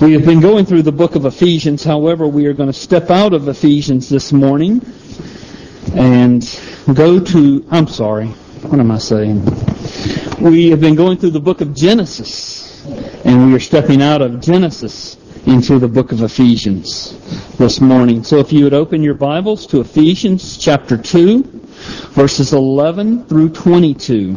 We have been going through the book of Ephesians. However, we are going to step out of Ephesians this morning and go to, I'm sorry, what am I saying? We have been going through the book of Genesis, and we are stepping out of Genesis into the book of Ephesians this morning. So if you would open your Bibles to Ephesians chapter 2, verses 11 through 22.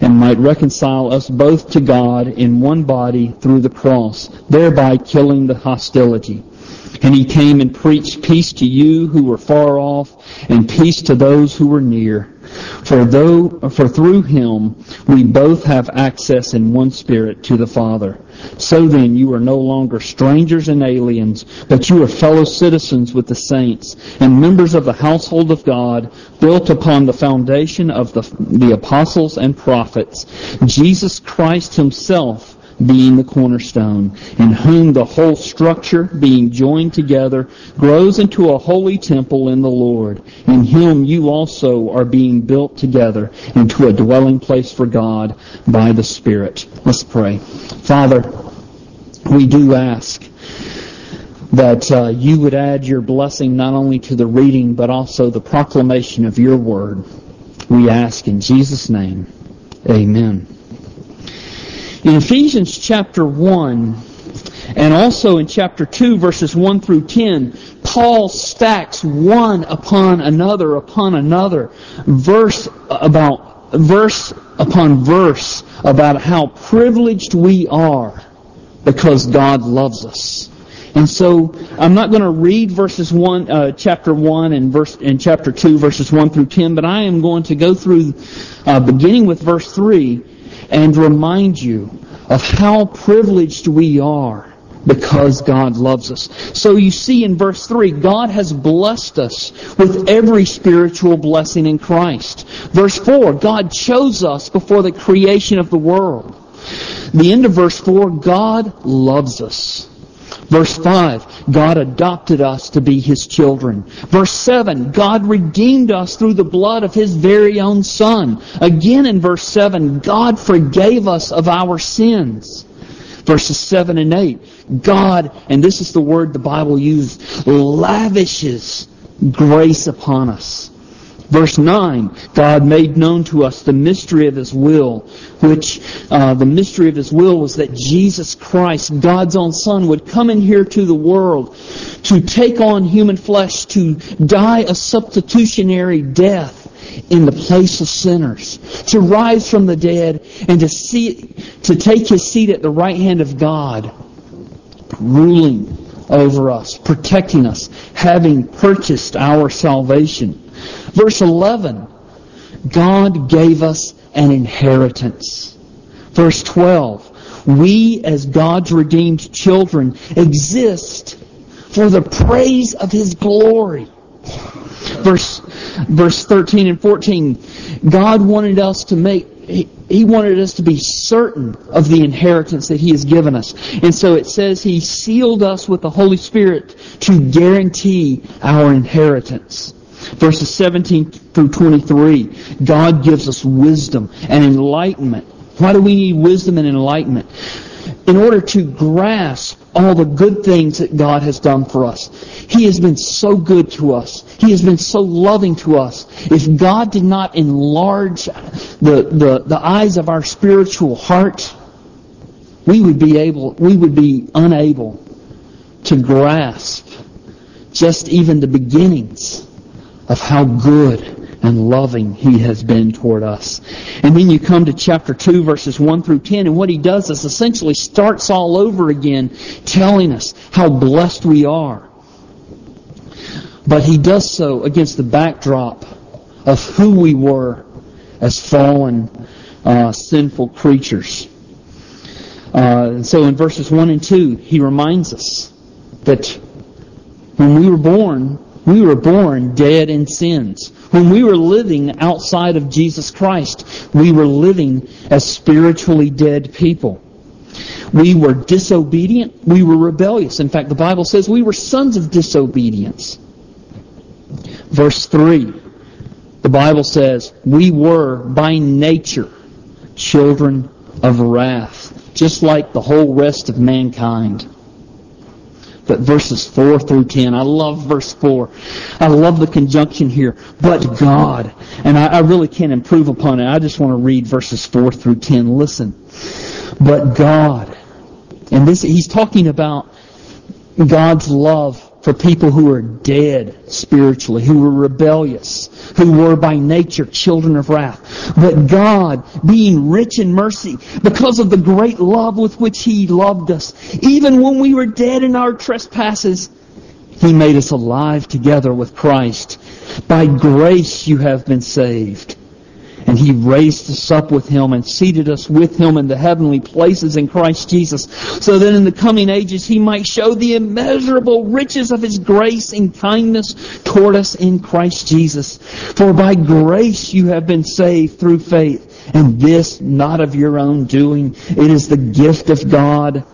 and might reconcile us both to God in one body through the cross, thereby killing the hostility. And he came and preached peace to you who were far off, and peace to those who were near. For though, for through him we both have access in one spirit to the Father. So then you are no longer strangers and aliens, but you are fellow citizens with the saints and members of the household of God, built upon the foundation of the, the apostles and prophets, Jesus Christ himself being the cornerstone, in whom the whole structure, being joined together, grows into a holy temple in the Lord, in whom you also are being built together into a dwelling place for God by the Spirit. Let's pray. Father, we do ask that uh, you would add your blessing not only to the reading, but also the proclamation of your word. We ask in Jesus' name. Amen. In Ephesians chapter 1, and also in chapter 2, verses 1 through 10, Paul stacks one upon another upon another, verse about verse upon verse about how privileged we are because God loves us. And so I'm not going to read verses one, uh, chapter one and verse and chapter two, verses one through ten, but I am going to go through, uh, beginning with verse three, and remind you of how privileged we are because God loves us. So you see in verse 3, God has blessed us with every spiritual blessing in Christ. Verse 4, God chose us before the creation of the world. The end of verse 4, God loves us. Verse 5, God adopted us to be His children. Verse 7, God redeemed us through the blood of His very own Son. Again in verse 7, God forgave us of our sins. Verses 7 and 8, God, and this is the word the Bible uses, lavishes grace upon us. Verse 9, God made known to us the mystery of His will, which uh, the mystery of His will was that Jesus Christ, God's own Son, would come in here to the world to take on human flesh, to die a substitutionary death in the place of sinners, to rise from the dead, and to see, to take His seat at the right hand of God, ruling over us, protecting us, having purchased our salvation. Verse 11, God gave us an inheritance. Verse 12, we as God's redeemed children exist for the praise of His glory. Verse, verse 13 and 14, God wanted us to make, he, he wanted us to be certain of the inheritance that He has given us. And so it says He sealed us with the Holy Spirit to guarantee our inheritance. Verses 17 through 23, God gives us wisdom and enlightenment. Why do we need wisdom and enlightenment? In order to grasp all the good things that God has done for us. He has been so good to us. He has been so loving to us. If God did not enlarge the, the, the eyes of our spiritual heart, we would be able, we would be unable to grasp just even the beginnings of how good and loving he has been toward us. And then you come to chapter 2 verses 1 through 10 and what he does is essentially starts all over again telling us how blessed we are. But he does so against the backdrop of who we were as fallen, uh, sinful creatures. Uh, so in verses 1 and 2, he reminds us that when we were born, we were born dead in sins. When we were living outside of Jesus Christ, we were living as spiritually dead people. We were disobedient. We were rebellious. In fact, the Bible says we were sons of disobedience. Verse 3, the Bible says we were by nature children of wrath, just like the whole rest of mankind. But verses 4 through 10, I love verse 4. I love the conjunction here. But God. And I, I really can't improve upon it. I just want to read verses 4 through 10. Listen. But God. And this, he's talking about God's love for people who are dead spiritually, who were rebellious, who were by nature children of wrath. But God, being rich in mercy, because of the great love with which He loved us, even when we were dead in our trespasses, He made us alive together with Christ. By grace you have been saved. And he raised us up with him and seated us with him in the heavenly places in Christ Jesus, so that in the coming ages he might show the immeasurable riches of his grace and kindness toward us in Christ Jesus. For by grace you have been saved through faith, and this not of your own doing. It is the gift of God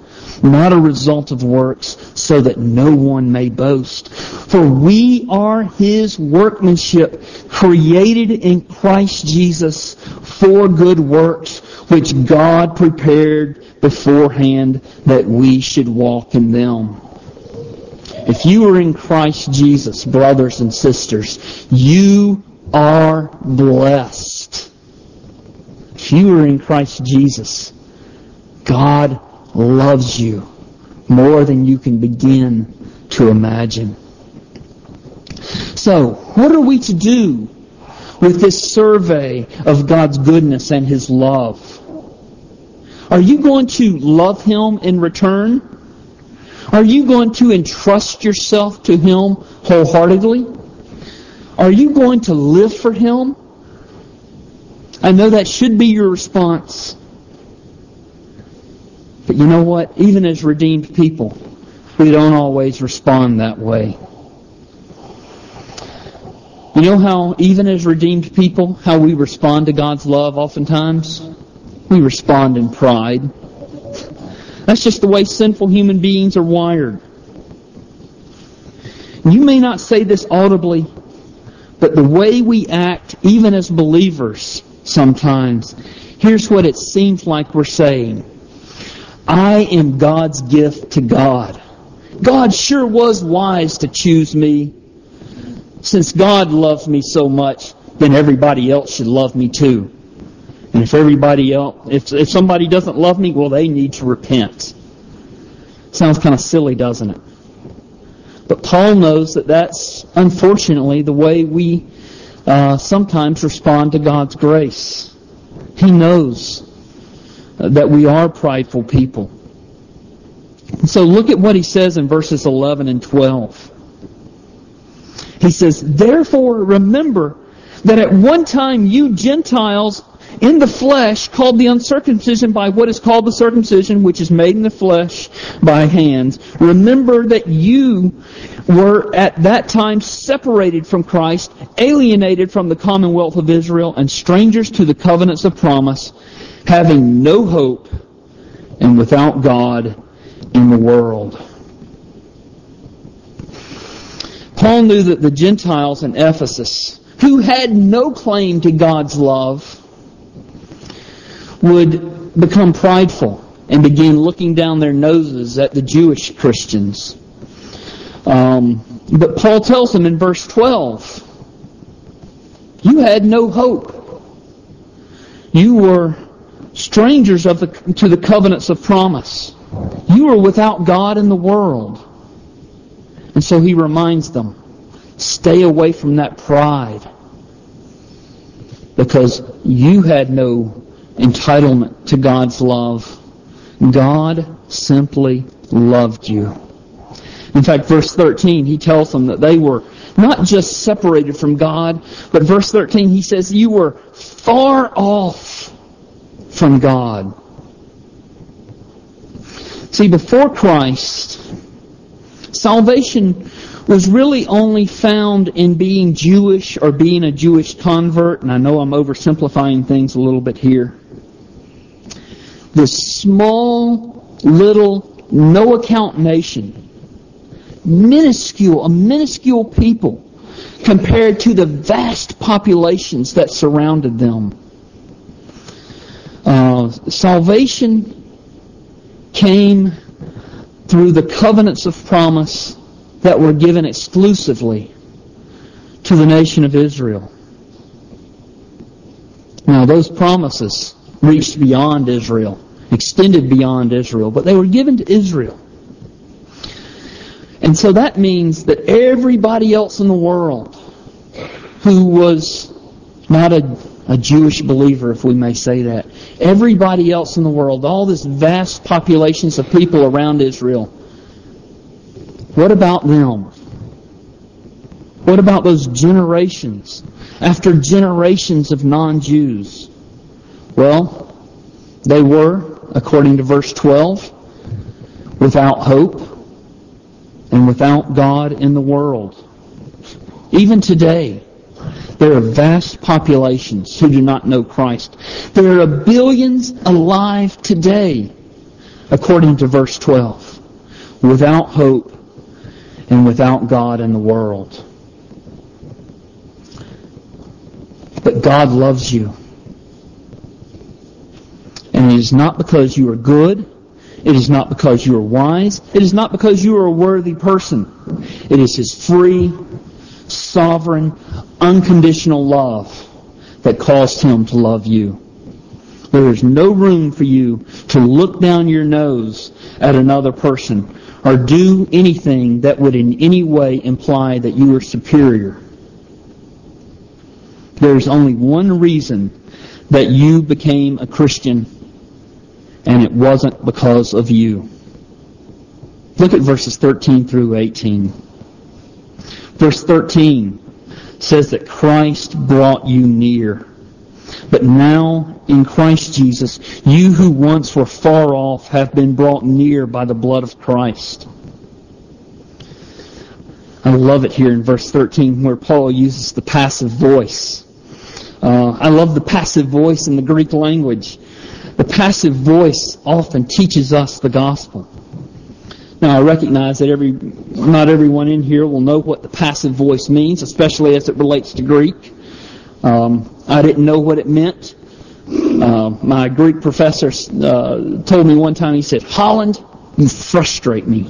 not a result of works, so that no one may boast. For we are His workmanship, created in Christ Jesus for good works, which God prepared beforehand that we should walk in them. If you are in Christ Jesus, brothers and sisters, you are blessed. If you are in Christ Jesus, God loves you more than you can begin to imagine. So, what are we to do with this survey of God's goodness and His love? Are you going to love Him in return? Are you going to entrust yourself to Him wholeheartedly? Are you going to live for Him? I know that should be your response. But you know what? Even as redeemed people, we don't always respond that way. You know how, even as redeemed people, how we respond to God's love oftentimes? We respond in pride. That's just the way sinful human beings are wired. You may not say this audibly, but the way we act, even as believers, sometimes, here's what it seems like we're saying. I am God's gift to God. God sure was wise to choose me. Since God loves me so much, then everybody else should love me too. And if everybody else, if, if somebody doesn't love me, well, they need to repent. Sounds kind of silly, doesn't it? But Paul knows that that's unfortunately the way we uh, sometimes respond to God's grace. He knows that we are prideful people. So look at what he says in verses 11 and 12. He says, Therefore remember that at one time you Gentiles in the flesh, called the uncircumcision by what is called the circumcision, which is made in the flesh by hands. Remember that you were at that time separated from Christ, alienated from the commonwealth of Israel, and strangers to the covenants of promise, having no hope and without God in the world. Paul knew that the Gentiles in Ephesus, who had no claim to God's love, would become prideful and begin looking down their noses at the Jewish Christians. Um, but Paul tells them in verse 12, you had no hope. You were strangers of the, to the covenants of promise. You are without God in the world. And so he reminds them, stay away from that pride. Because you had no entitlement to God's love. God simply loved you. In fact, verse 13, he tells them that they were not just separated from God, but verse 13, he says, you were far off from God. See, before Christ, salvation was really only found in being Jewish or being a Jewish convert, and I know I'm oversimplifying things a little bit here. This small, little, no account nation, minuscule, a minuscule people, compared to the vast populations that surrounded them. Salvation came through the covenants of promise that were given exclusively to the nation of Israel. Now, those promises reached beyond Israel, extended beyond Israel, but they were given to Israel. And so that means that everybody else in the world who was not a, a Jewish believer, if we may say that, everybody else in the world, all this vast populations of people around Israel, what about them? What about those generations after generations of non-Jews? Well, they were, according to verse 12, without hope and without God in the world. Even today, there are vast populations who do not know Christ. There are billions alive today, according to verse 12, without hope and without God in the world. But God loves you. And it is not because you are good. It is not because you are wise. It is not because you are a worthy person. It is His free, sovereign, unconditional love that caused Him to love you. There is no room for you to look down your nose at another person or do anything that would in any way imply that you are superior. There's only one reason that you became a Christian, and it wasn't because of you. Look at verses 13 through 18. Verse 13 says that Christ brought you near. But now, in Christ Jesus, you who once were far off have been brought near by the blood of Christ. I love it here in verse 13 where Paul uses the passive voice. Uh, I love the passive voice in the Greek language. The passive voice often teaches us the gospel. Now, I recognize that every, not everyone in here will know what the passive voice means, especially as it relates to Greek. Um, I didn't know what it meant. Uh, my Greek professor uh, told me one time, he said, Holland, you frustrate me.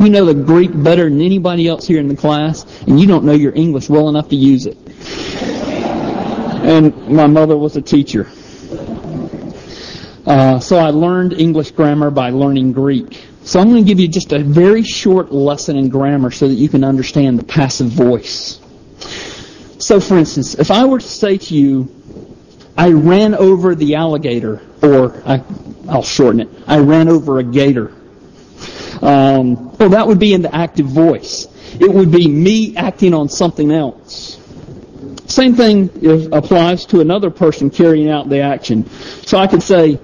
You know the Greek better than anybody else here in the class, and you don't know your English well enough to use it. And my mother was a teacher. Uh, so I learned English grammar by learning Greek. So I'm going to give you just a very short lesson in grammar so that you can understand the passive voice. So, for instance, if I were to say to you, I ran over the alligator, or I, will shorten it, I ran over a gator. Um, well, that would be in the active voice. It would be me acting on something else. Same thing applies to another person carrying out the action. So I could say,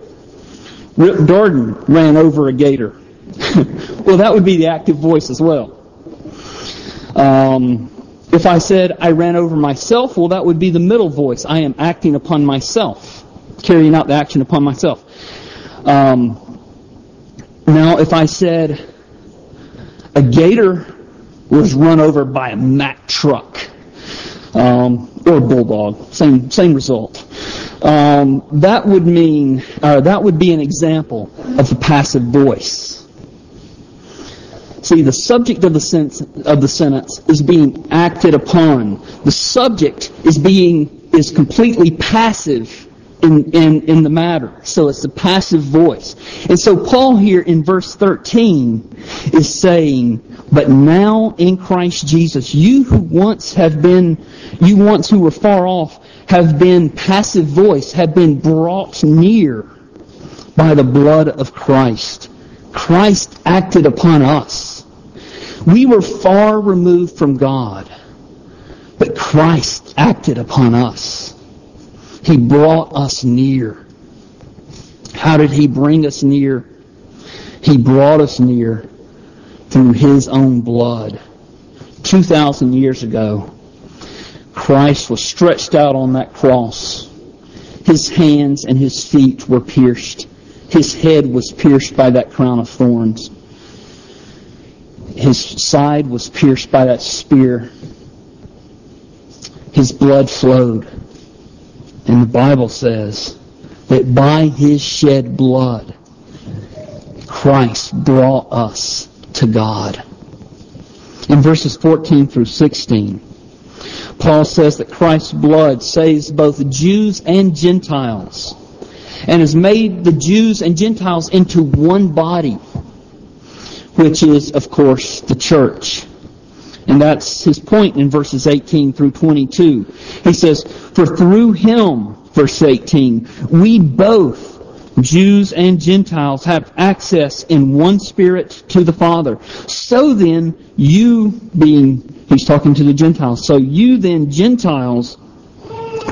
Rip Darden ran over a gator. well, that would be the active voice as well. Um, if I said I ran over myself, well, that would be the middle voice. I am acting upon myself, carrying out the action upon myself. Um, now, if I said a gator was run over by a Mack truck um, or a bulldog, same same result. Um, that would mean, uh, that would be an example of the passive voice. See, the subject of the, sentence, of the sentence is being acted upon. The subject is being is completely passive in, in, in the matter. So it's a passive voice. And so Paul here in verse 13 is saying, But now in Christ Jesus, you who once have been, you once who were far off, have been passive voice, have been brought near by the blood of Christ. Christ acted upon us. We were far removed from God, but Christ acted upon us. He brought us near. How did He bring us near? He brought us near through His own blood. 2,000 years ago, Christ was stretched out on that cross. His hands and His feet were pierced. His head was pierced by that crown of thorns. His side was pierced by that spear. His blood flowed. And the Bible says that by His shed blood, Christ brought us to God. In verses 14 through 16, Paul says that Christ's blood saves both Jews and Gentiles and has made the Jews and Gentiles into one body, which is, of course, the church. And that's his point in verses 18 through 22. He says, For through him, verse 18, we both, Jews and Gentiles, have access in one spirit to the Father. So then, you being, he's talking to the Gentiles, so you then, Gentiles,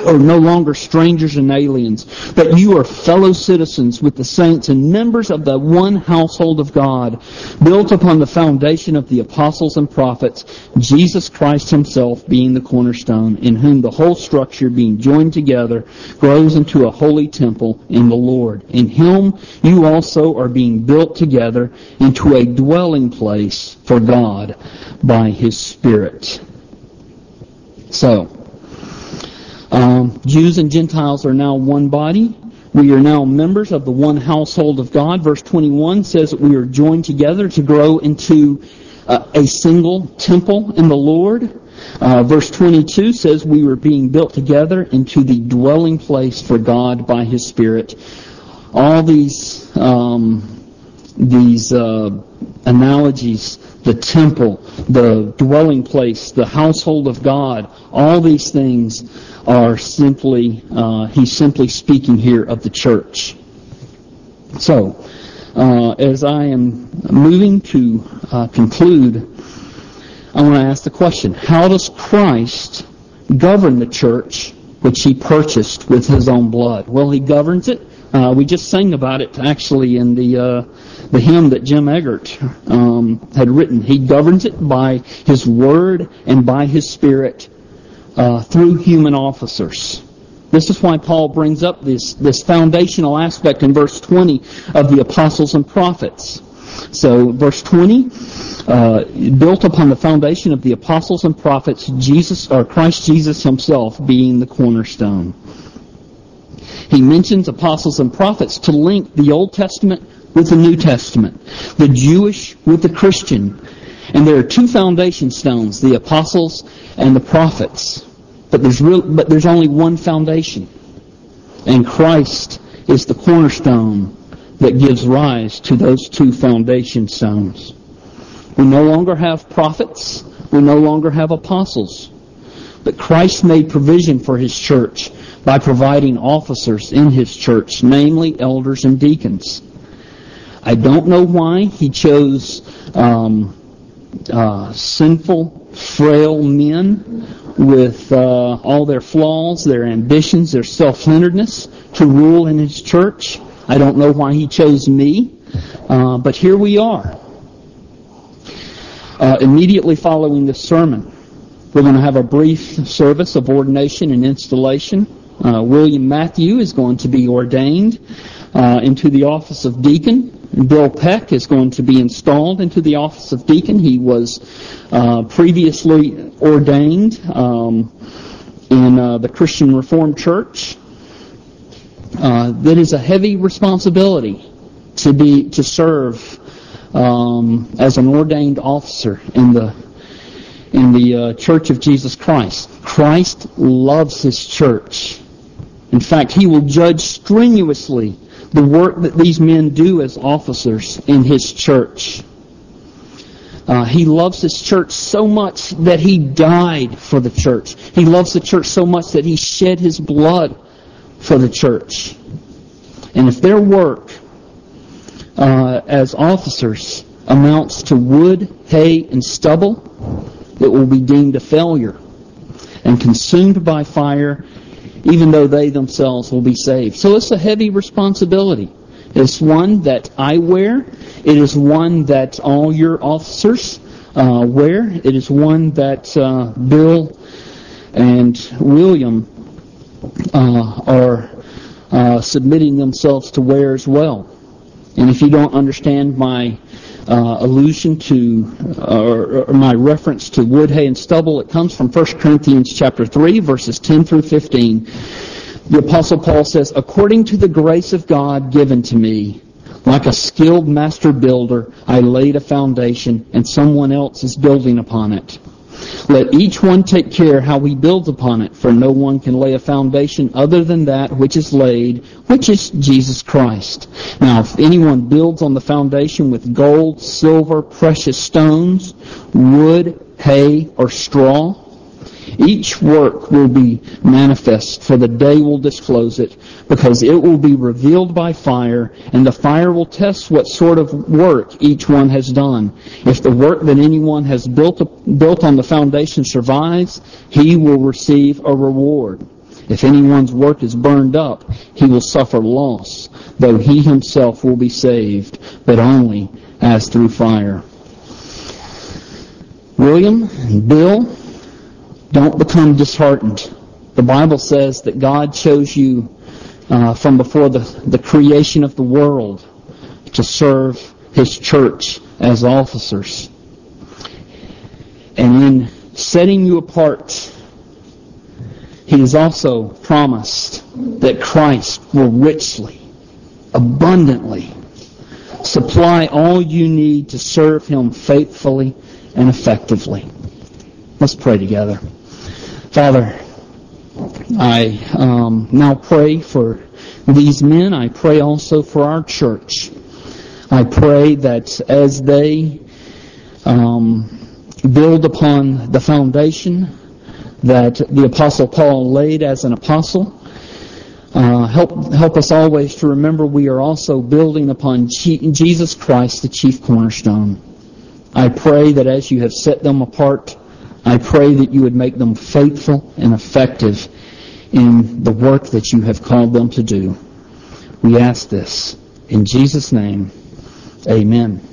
are no longer strangers and aliens, but you are fellow citizens with the saints and members of the one household of God, built upon the foundation of the apostles and prophets, Jesus Christ himself being the cornerstone, in whom the whole structure being joined together grows into a holy temple in the Lord. In him you also are being built together into a dwelling place for God by his Spirit. So, um, Jews and Gentiles are now one body. We are now members of the one household of God. Verse 21 says that we are joined together to grow into uh, a single temple in the Lord. Uh, verse 22 says we were being built together into the dwelling place for God by His Spirit. All these um, these uh, analogies, the temple, the dwelling place, the household of God, all these things are simply, uh, he's simply speaking here of the church. So, uh, as I am moving to uh, conclude, I want to ask the question, how does Christ govern the church which he purchased with his own blood? Well, he governs it. Uh, we just sang about it actually in the uh, the hymn that Jim Eggert um, had written. He governs it by his word and by his spirit uh, through human officers. This is why Paul brings up this, this foundational aspect in verse 20 of the apostles and prophets. So, verse 20, uh, built upon the foundation of the apostles and prophets, Jesus or Christ Jesus himself being the cornerstone. He mentions apostles and prophets to link the Old Testament with the New Testament, the Jewish with the Christian. And there are two foundation stones, the apostles and the prophets. But there's, real, but there's only one foundation. And Christ is the cornerstone that gives rise to those two foundation stones. We no longer have prophets. We no longer have apostles. But Christ made provision for his church by providing officers in his church, namely elders and deacons. I don't know why he chose um, uh, sinful, frail men with uh, all their flaws, their ambitions, their self-centeredness to rule in his church. I don't know why he chose me, uh, but here we are. Uh, immediately following this sermon, we're going to have a brief service of ordination and installation. Uh, William Matthew is going to be ordained uh, into the office of deacon. Bill Peck is going to be installed into the office of deacon. He was uh, previously ordained um, in uh, the Christian Reformed Church. Uh, that is a heavy responsibility to be to serve um, as an ordained officer in the in the uh, Church of Jesus Christ. Christ loves His church. In fact, he will judge strenuously the work that these men do as officers in his church. Uh, he loves his church so much that he died for the church. He loves the church so much that he shed his blood for the church. And if their work uh, as officers amounts to wood, hay, and stubble, it will be deemed a failure and consumed by fire, even though they themselves will be saved. So it's a heavy responsibility. It's one that I wear. It is one that all your officers uh, wear. It is one that uh, Bill and William uh, are uh, submitting themselves to wear as well. And if you don't understand my uh, allusion to, or, or, my reference to wood, hay, and stubble, it comes from 1 Corinthians chapter 3, verses 10 through 15. The Apostle Paul says, According to the grace of God given to me, like a skilled master builder, I laid a foundation, and someone else is building upon it. Let each one take care how he builds upon it, for no one can lay a foundation other than that which is laid, which is Jesus Christ. Now, if anyone builds on the foundation with gold, silver, precious stones, wood, hay, or straw, each work will be manifest, for the day will disclose it, because it will be revealed by fire, and the fire will test what sort of work each one has done. If the work that anyone has built, built on the foundation survives, he will receive a reward. If anyone's work is burned up, he will suffer loss, though he himself will be saved, but only as through fire. William Bill, don't become disheartened. The Bible says that God chose you uh, from before the, the creation of the world to serve His church as officers. And in setting you apart, He has also promised that Christ will richly, abundantly supply all you need to serve Him faithfully and effectively. Let's pray together. Father, I um, now pray for these men. I pray also for our church. I pray that as they um, build upon the foundation that the Apostle Paul laid as an apostle, uh, help help us always to remember we are also building upon Jesus Christ, the chief cornerstone. I pray that as you have set them apart I pray that you would make them faithful and effective in the work that you have called them to do. We ask this in Jesus' name. Amen.